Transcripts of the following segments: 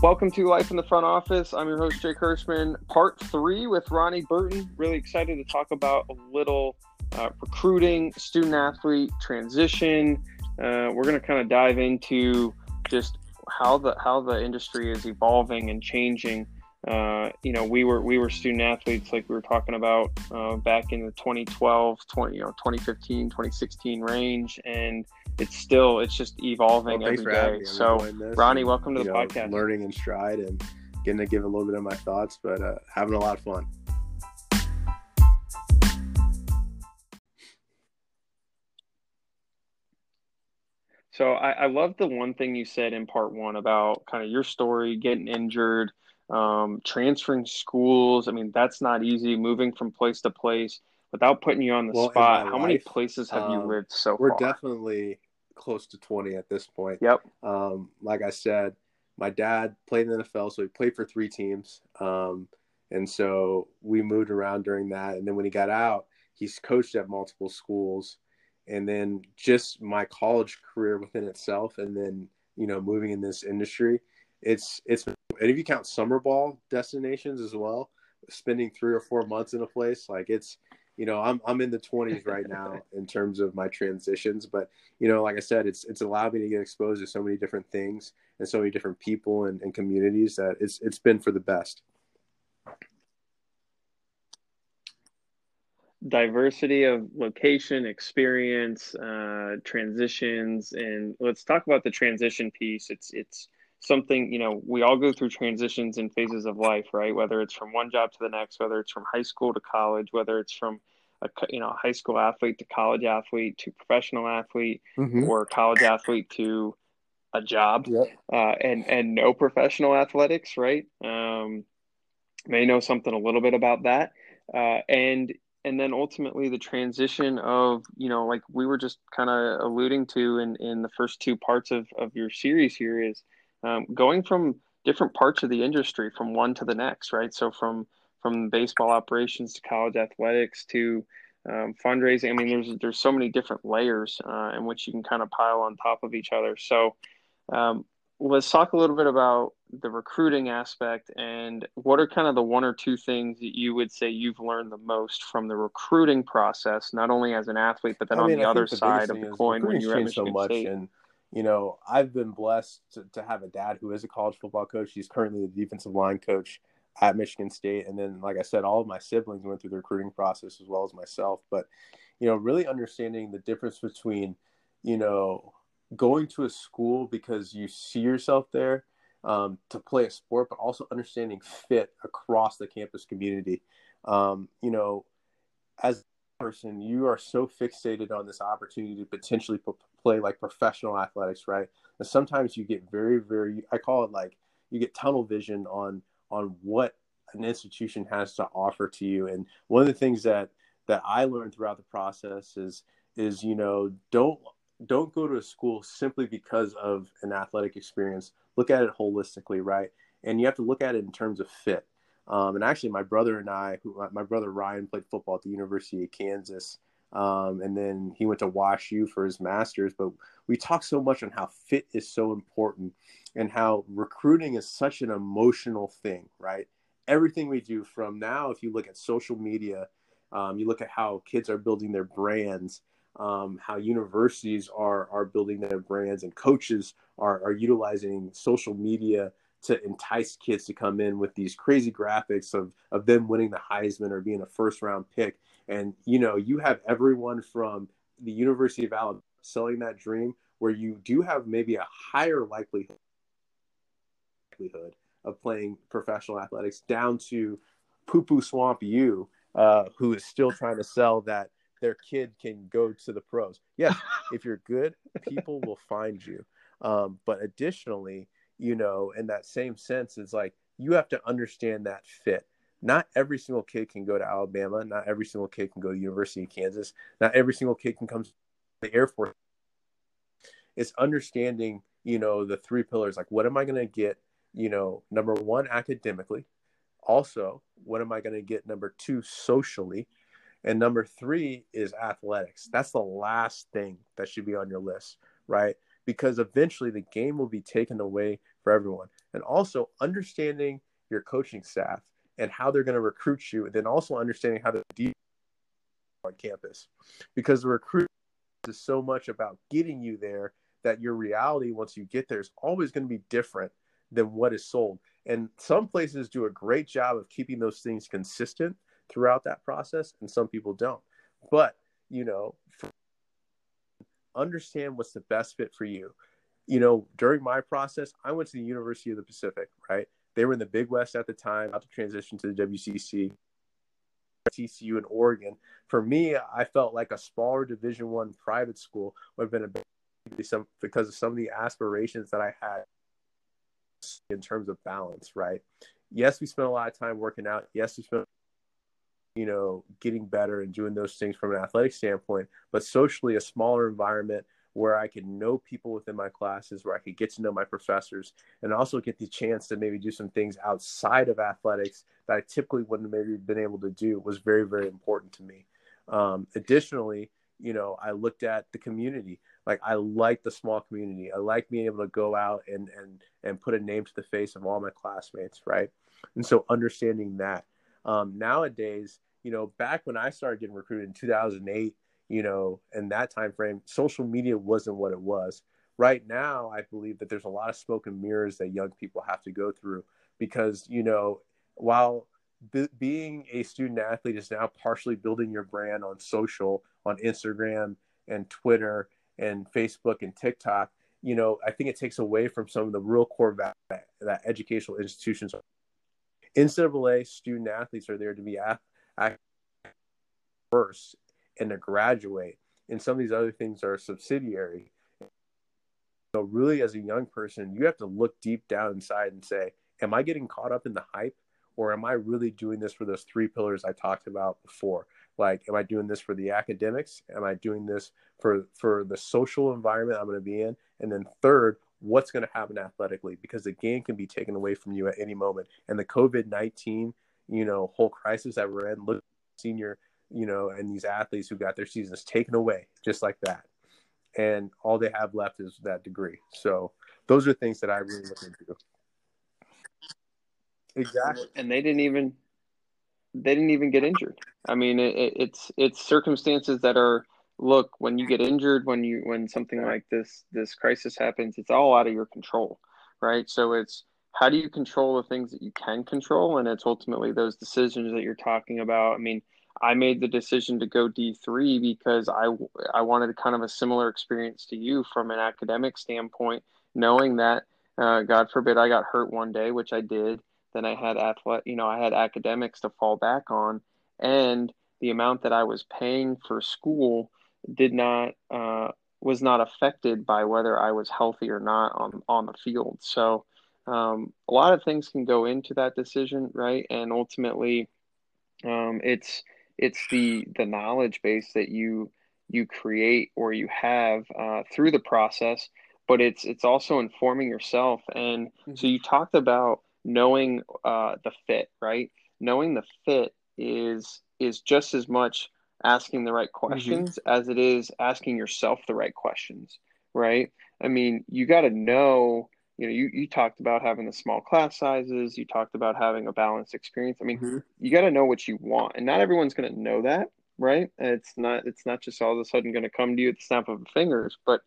Welcome to Life in the Front Office. I'm your host, Jake Hirschman. Part three with Ronnie Burton. Really excited to talk about a little uh, recruiting, student athlete transition. Uh, we're going to kind of dive into just how the how the industry is evolving and changing. Uh, you know, we were we were student athletes like we were talking about uh, back in the 2012, 20 you know 2015, 2016 range, and it's still it's just evolving well, every day. So, Ronnie, and, welcome to the know, podcast. Learning in stride and getting to give a little bit of my thoughts, but uh, having a lot of fun. So I, I love the one thing you said in part one about kind of your story, getting injured, um, transferring schools. I mean, that's not easy. Moving from place to place without putting you on the well, spot. How life, many places have um, you lived so we're far? We're definitely close to 20 at this point. Yep. Um, like I said, my dad played in the NFL, so he played for three teams. Um, and so we moved around during that. And then when he got out, he's coached at multiple schools. And then just my college career within itself, and then you know moving in this industry, it's it's and if you count summer ball destinations as well, spending three or four months in a place like it's you know i'm i'm in the 20s right now in terms of my transitions but you know like i said it's it's allowed me to get exposed to so many different things and so many different people and, and communities that it's it's been for the best. Diversity of location experience uh, transitions and let's talk about the transition piece. It's it's something you know we all go through transitions and phases of life right whether it's from one job to the next whether it's from high school to college whether it's from a you know high school athlete to college athlete to professional athlete mm-hmm. or college athlete to a job yep. uh, and and no professional athletics right um, may know something a little bit about that uh, and and then ultimately the transition of you know like we were just kind of alluding to in in the first two parts of of your series here is um, going from different parts of the industry from one to the next, right? So from from baseball operations to college athletics to um, fundraising. I mean, there's there's so many different layers uh, in which you can kind of pile on top of each other. So um, let's talk a little bit about the recruiting aspect and what are kind of the one or two things that you would say you've learned the most from the recruiting process, not only as an athlete, but then I on the I other the side of the coin when you're at Michigan so much State. And you know, I've been blessed to, to have a dad who is a college football coach. He's currently the defensive line coach at Michigan State. And then, like I said, all of my siblings went through the recruiting process as well as myself. But, you know, really understanding the difference between, you know, going to a school because you see yourself there um, to play a sport, but also understanding fit across the campus community. Um, you know, as person, you are so fixated on this opportunity to potentially play like professional athletics, right? And sometimes you get very, very, I call it like you get tunnel vision on on what an institution has to offer to you. And one of the things that that I learned throughout the process is is you know don't don't go to a school simply because of an athletic experience. Look at it holistically, right? And you have to look at it in terms of fit. Um, and actually, my brother and I, who my brother Ryan played football at the University of Kansas, um, and then he went to Wash U for his master's. But we talk so much on how fit is so important and how recruiting is such an emotional thing, right? Everything we do from now, if you look at social media, um, you look at how kids are building their brands, um, how universities are are building their brands, and coaches are are utilizing social media to entice kids to come in with these crazy graphics of of them winning the Heisman or being a first round pick. And you know, you have everyone from the University of Alabama selling that dream where you do have maybe a higher likelihood likelihood of playing professional athletics down to poo poo swamp you uh, who is still trying to sell that their kid can go to the pros. Yes, if you're good, people will find you. Um, but additionally, you know, in that same sense, it's like you have to understand that fit. Not every single kid can go to Alabama. Not every single kid can go to University of Kansas. Not every single kid can come to the Air Force. It's understanding, you know, the three pillars. Like, what am I going to get? You know, number one, academically. Also, what am I going to get? Number two, socially. And number three is athletics. That's the last thing that should be on your list, right? because eventually the game will be taken away for everyone. And also understanding your coaching staff and how they're going to recruit you, and then also understanding how to deal on campus because the recruit is so much about getting you there that your reality once you get there is always going to be different than what is sold. And some places do a great job of keeping those things consistent throughout that process, and some people don't. But, you know, understand what's the best fit for you. You know, during my process, I went to the University of the Pacific, right? They were in the Big West at the time, about to transition to the WCC. TCU in Oregon. For me, I felt like a smaller Division One private school would have been a some because of some of the aspirations that I had in terms of balance. Right? Yes, we spent a lot of time working out. Yes, we spent you know getting better and doing those things from an athletic standpoint, but socially, a smaller environment where I could know people within my classes, where I could get to know my professors, and also get the chance to maybe do some things outside of athletics that I typically wouldn't have maybe been able to do was very, very important to me. Um, additionally, you know, I looked at the community. Like I like the small community. I like being able to go out and and and put a name to the face of all my classmates, right? And so understanding that. Um, nowadays, you know, back when I started getting recruited in 2008, you know, in that time frame, social media wasn't what it was. Right now, I believe that there's a lot of smoke and mirrors that young people have to go through because, you know, while b- being a student athlete is now partially building your brand on social, on Instagram and Twitter and Facebook and TikTok, you know, I think it takes away from some of the real core value that, that educational institutions are. NCAA student athletes are there to be at, first and to graduate. And some of these other things are subsidiary. So, really, as a young person, you have to look deep down inside and say, Am I getting caught up in the hype? Or am I really doing this for those three pillars I talked about before? Like, am I doing this for the academics? Am I doing this for for the social environment I'm going to be in? And then third, what's going to happen athletically? Because the game can be taken away from you at any moment. And the COVID nineteen, you know, whole crisis that we're in, look, senior you know, and these athletes who got their seasons taken away just like that. And all they have left is that degree. So those are things that I really look into. Exactly. And they didn't even they didn't even get injured. I mean, it, it's it's circumstances that are look when you get injured, when you when something like this this crisis happens, it's all out of your control, right? So it's how do you control the things that you can control, and it's ultimately those decisions that you're talking about. I mean, I made the decision to go D3 because I, I wanted kind of a similar experience to you from an academic standpoint, knowing that, uh, God forbid, I got hurt one day, which I did. Then I had athlete, you know, I had academics to fall back on, and the amount that I was paying for school did not uh, was not affected by whether I was healthy or not on on the field. So um, a lot of things can go into that decision, right? And ultimately, um, it's it's the the knowledge base that you you create or you have uh, through the process but it's it's also informing yourself and mm-hmm. so you talked about knowing uh, the fit right knowing the fit is is just as much asking the right mm-hmm. questions mm-hmm. as it is asking yourself the right questions right i mean you got to know you know, you, you talked about having the small class sizes. You talked about having a balanced experience. I mean, mm-hmm. you got to know what you want, and not everyone's going to know that, right? It's not it's not just all of a sudden going to come to you at the snap of the fingers. But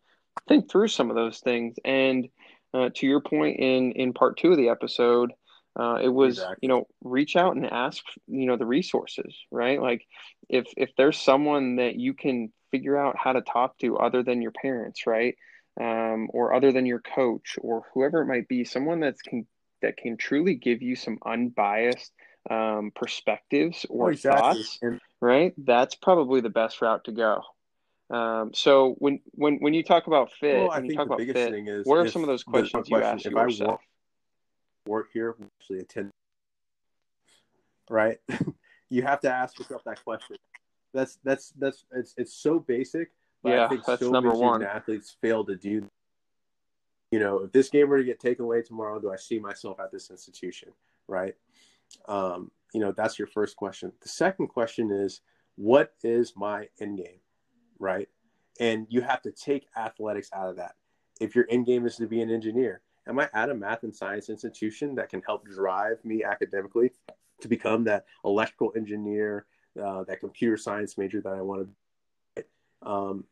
think through some of those things. And uh, to your point in in part two of the episode, uh, it was exactly. you know reach out and ask you know the resources, right? Like if if there's someone that you can figure out how to talk to other than your parents, right? Um, or other than your coach or whoever it might be, someone that's can that can truly give you some unbiased um, perspectives or oh, exactly. thoughts, right? That's probably the best route to go. Um, so when when when you talk about fit, well, when you talk about fit, is, what are some of those questions you question, ask if yourself? I work, work here, actually attend, right? you have to ask yourself that question. That's that's that's it's it's so basic, but yeah, I think that's so number one. Athletes fail to do. You know, if this game were to get taken away tomorrow, do I see myself at this institution? Right. Um, you know, that's your first question. The second question is, what is my end game? Right. And you have to take athletics out of that. if your end game is to be an engineer, am I at a math and science institution that can help drive me academically to become that electrical engineer, uh, that computer science major that I want to be? Um,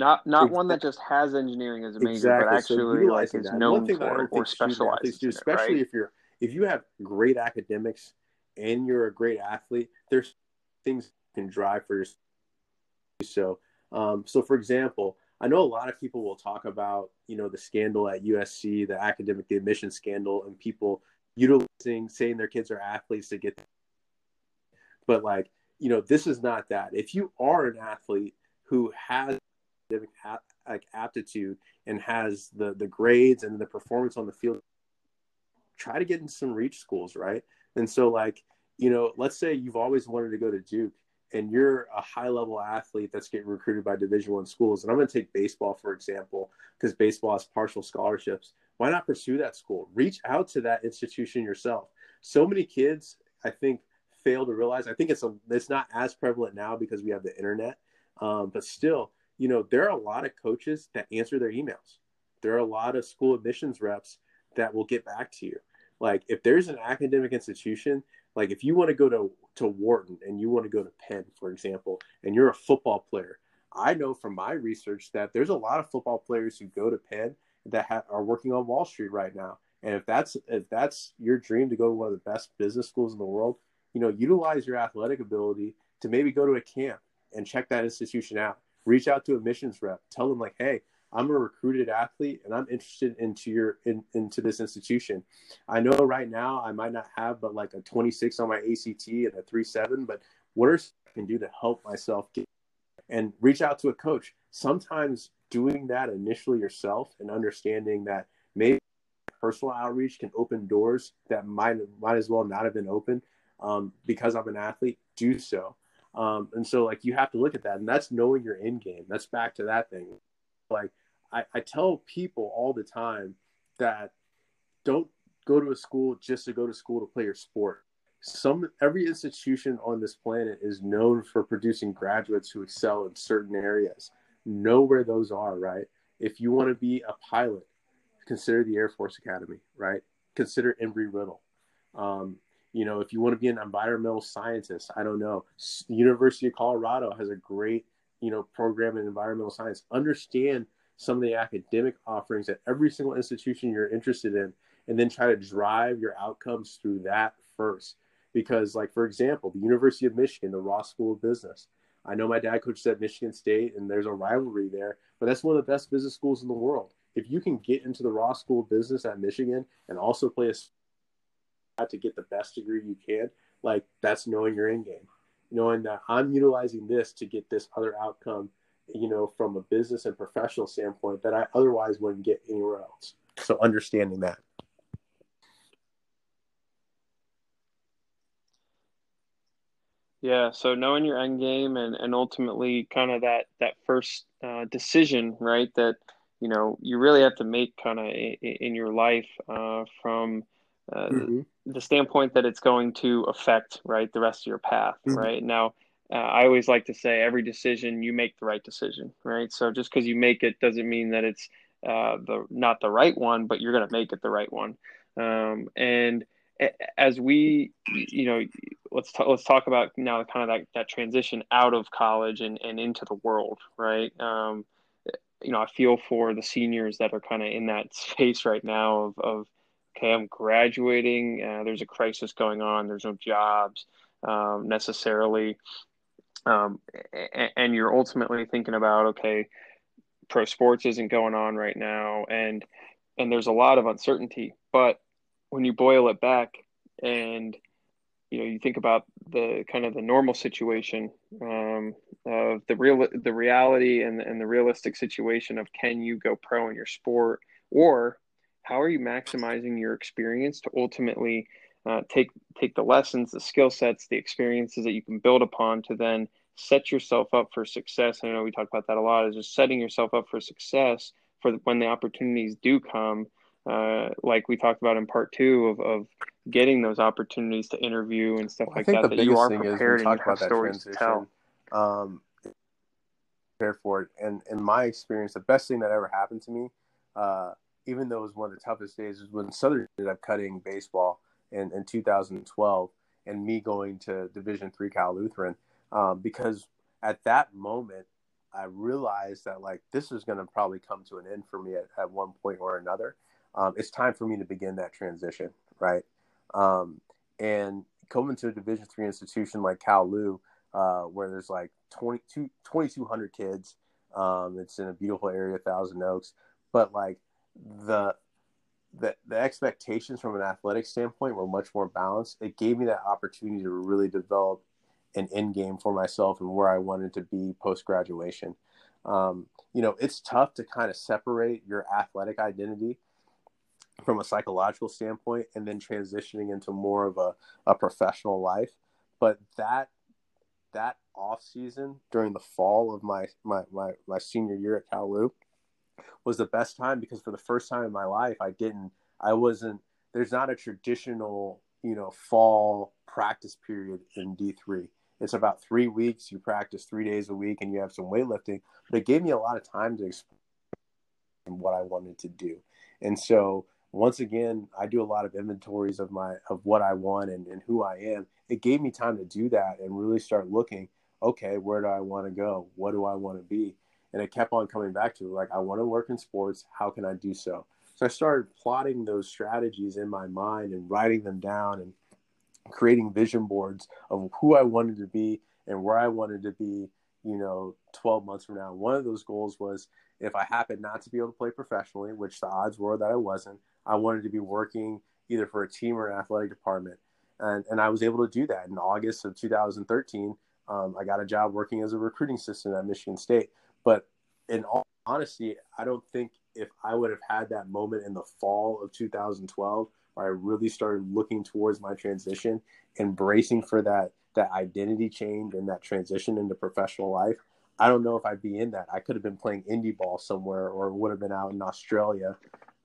Not not one that just has engineering as a major, exactly. but actually so like is that. known for or specializes. Do, especially right? if you're if you have great academics and you're a great athlete, there's things you can drive for your so um, so for example, I know a lot of people will talk about you know the scandal at USC, the academic the admission scandal, and people utilizing saying their kids are athletes to get. But like you know, this is not that. If you are an athlete who has like aptitude and has the the grades and the performance on the field. Try to get in some reach schools right? And so like you know let's say you've always wanted to go to duke and you're a high level athlete that's getting recruited by division one schools and i'm going to take baseball for example because baseball has partial scholarships. Why not pursue that school? Reach out to that institution yourself. So many kids i think fail to realize i think it's a it's not as prevalent now because we have the internet um, but still you know, there are a lot of coaches that answer their emails. There are a lot of school admissions reps that will get back to you. Like if there's an academic institution, like if you want to go to to Wharton and you want to go to Penn, for example, and you're a football player, I know from my research that there's a lot of football players who go to Penn that ha- are working on Wall Street right now. And if that's if that's your dream to go to one of the best business schools in the world, you know, utilize your athletic ability to maybe go to a camp and check that institution out reach out to a missions rep tell them like hey i'm a recruited athlete and i'm interested into your in, into this institution. I know right now i might not have but like a 26 on my act and a 3-7 but what are i can do to help myself get and reach out to a coach? Sometimes doing that initially yourself and understanding that maybe personal outreach can open doors that might might as well not have been open um, because i'm an athlete do so um, and so like you have to look at that, and that's knowing your end game. That's back to that thing. Like I, I tell people all the time that don't go to a school just to go to school to play your sport. Some every institution on this planet is known for producing graduates who excel in certain areas. Know where those are, right? If you want to be a pilot, consider the Air Force Academy, right? Consider Embry Riddle. Um, you know, if you want to be an environmental scientist, I don't know. University of Colorado has a great, you know, program in environmental science. Understand some of the academic offerings at every single institution you're interested in, and then try to drive your outcomes through that first. Because, like for example, the University of Michigan, the Ross School of Business. I know my dad coaches at Michigan State, and there's a rivalry there, but that's one of the best business schools in the world. If you can get into the Ross School of Business at Michigan and also play a to get the best degree you can, like that's knowing your end game, knowing that I'm utilizing this to get this other outcome, you know, from a business and professional standpoint that I otherwise wouldn't get anywhere else. So understanding that. Yeah, so knowing your end game and, and ultimately kind of that that first uh, decision, right? That you know you really have to make kind of in, in, your life uh, from uh, mm-hmm. the standpoint that it's going to affect right the rest of your path mm-hmm. right now uh, i always like to say every decision you make the right decision right so just because you make it doesn't mean that it's uh, the not the right one but you're going to make it the right one um, and as we you know let's talk, let's talk about now kind of that, that transition out of college and, and into the world right um, you know i feel for the seniors that are kind of in that space right now of, of okay, I'm graduating, uh, there's a crisis going on, there's no jobs um, necessarily. Um, and, and you're ultimately thinking about, okay, pro sports isn't going on right now, and and there's a lot of uncertainty. But when you boil it back, and you know, you think about the kind of the normal situation um, of the real the reality and and the realistic situation of can you go pro in your sport or how are you maximizing your experience to ultimately uh, take take the lessons, the skill sets, the experiences that you can build upon to then set yourself up for success. I know we talk about that a lot. Is just setting yourself up for success for when the opportunities do come. Uh, like we talked about in part two of, of getting those opportunities to interview and stuff like that. That you are prepared and you have stories to tell. Um, prepared for it. And in my experience, the best thing that ever happened to me, uh, even though it was one of the toughest days, was when Southern ended up cutting baseball in, in 2012 and me going to Division three Cal Lutheran um, because at that moment I realized that like this is going to probably come to an end for me at, at one point or another. Um, it's time for me to begin that transition, right? Um, and coming to a Division three institution like Cal Lu, uh, where there's like 22, 2,200 kids. Um, it's in a beautiful area, Thousand Oaks, but like the the the expectations from an athletic standpoint were much more balanced. It gave me that opportunity to really develop an end game for myself and where I wanted to be post graduation. Um, you know, it's tough to kind of separate your athletic identity from a psychological standpoint and then transitioning into more of a, a professional life. But that that off season during the fall of my my my, my senior year at Cal Lu was the best time because for the first time in my life I didn't I wasn't there's not a traditional you know fall practice period in D3 it's about three weeks you practice three days a week and you have some weightlifting but it gave me a lot of time to explore what I wanted to do. And so once again I do a lot of inventories of my of what I want and, and who I am. It gave me time to do that and really start looking okay where do I want to go? What do I want to be and it kept on coming back to like i want to work in sports how can i do so? So i started plotting those strategies in my mind and writing them down and creating vision boards of who i wanted to be and where i wanted to be you know 12 months from now. One of those goals was if i happened not to be able to play professionally which the odds were that i wasn't i wanted to be working either for a team or an athletic department. And, and i was able to do that. In august of 2013 um, i got a job working as a recruiting assistant at michigan state but in all honesty, I don't think if I would have had that moment in the fall of 2012 where I really started looking towards my transition, embracing for that that identity change and that transition into professional life, I don't know if I'd be in that. I could have been playing indie ball somewhere or would have been out in Australia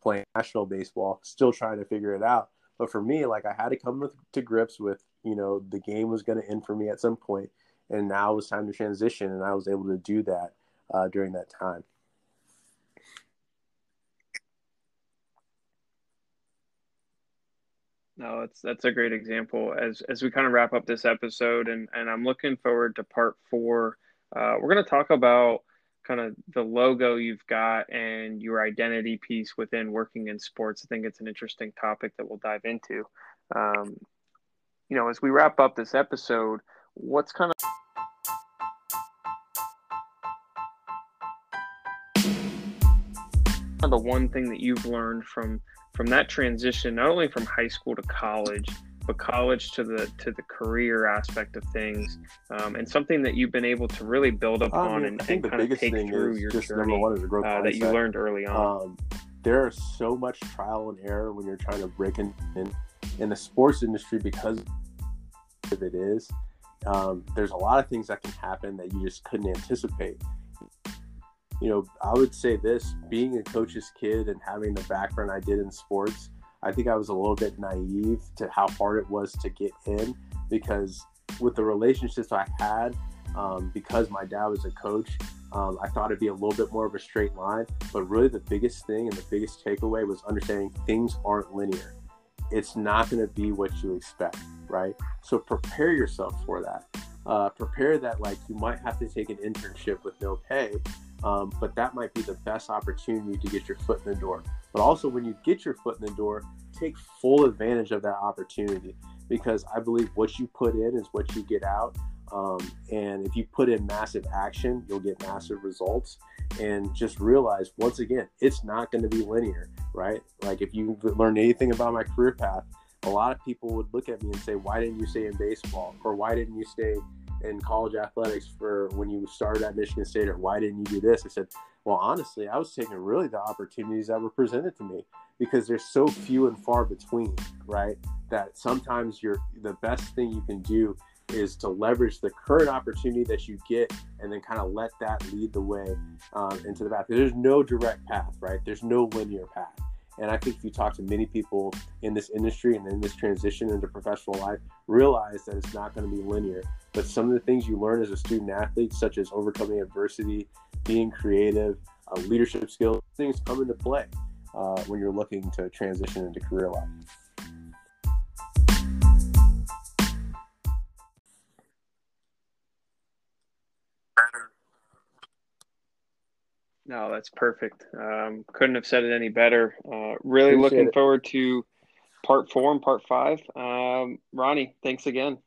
playing national baseball, still trying to figure it out. But for me, like I had to come to grips with, you know, the game was going to end for me at some point, and now it was time to transition, and I was able to do that uh, during that time. No, that's that's a great example. As as we kind of wrap up this episode, and and I'm looking forward to part four. Uh, we're going to talk about kind of the logo you've got and your identity piece within working in sports. I think it's an interesting topic that we'll dive into. Um, you know, as we wrap up this episode, what's kind of the one thing that you've learned from from that transition, not only from high school to college, but college to the to the career aspect of things, um, and something that you've been able to really build upon I mean, and, and kind of take through your just, journey uh, that you learned early on. Um, there is so much trial and error when you're trying to break in in, in the sports industry because of it is. Um, there's a lot of things that can happen that you just couldn't anticipate you know, I would say this being a coach's kid and having the background I did in sports, I think I was a little bit naive to how hard it was to get in because with the relationships I had, um, because my dad was a coach, um, I thought it'd be a little bit more of a straight line. But really, the biggest thing and the biggest takeaway was understanding things aren't linear. It's not going to be what you expect, right? So prepare yourself for that. Uh, prepare that like you might have to take an internship with no pay um, but that might be the best opportunity to get your foot in the door. But also, when you get your foot in the door, take full advantage of that opportunity because I believe what you put in is what you get out. Um, and if you put in massive action, you'll get massive results. And just realize once again, it's not going to be linear, right? Like if you learn anything about my career path, a lot of people would look at me and say, Why didn't you stay in baseball? Or why didn't you stay in college athletics for when you started at Michigan State, or why didn't you do this? I said, well, honestly, I was taking really the opportunities that were presented to me because there's so few and far between, right? That sometimes you're the best thing you can do is to leverage the current opportunity that you get and then kind of let that lead the way um, into the path. There's no direct path, right? There's no linear path. And I think if you talk to many people in this industry and in this transition into professional life, realize that it's not going to be linear. But some of the things you learn as a student athlete, such as overcoming adversity, being creative, uh, leadership skills, things come into play uh, when you're looking to transition into career life. No, that's perfect. Um, couldn't have said it any better. Uh, really Appreciate looking it. forward to part four and part five. Um, Ronnie, thanks again.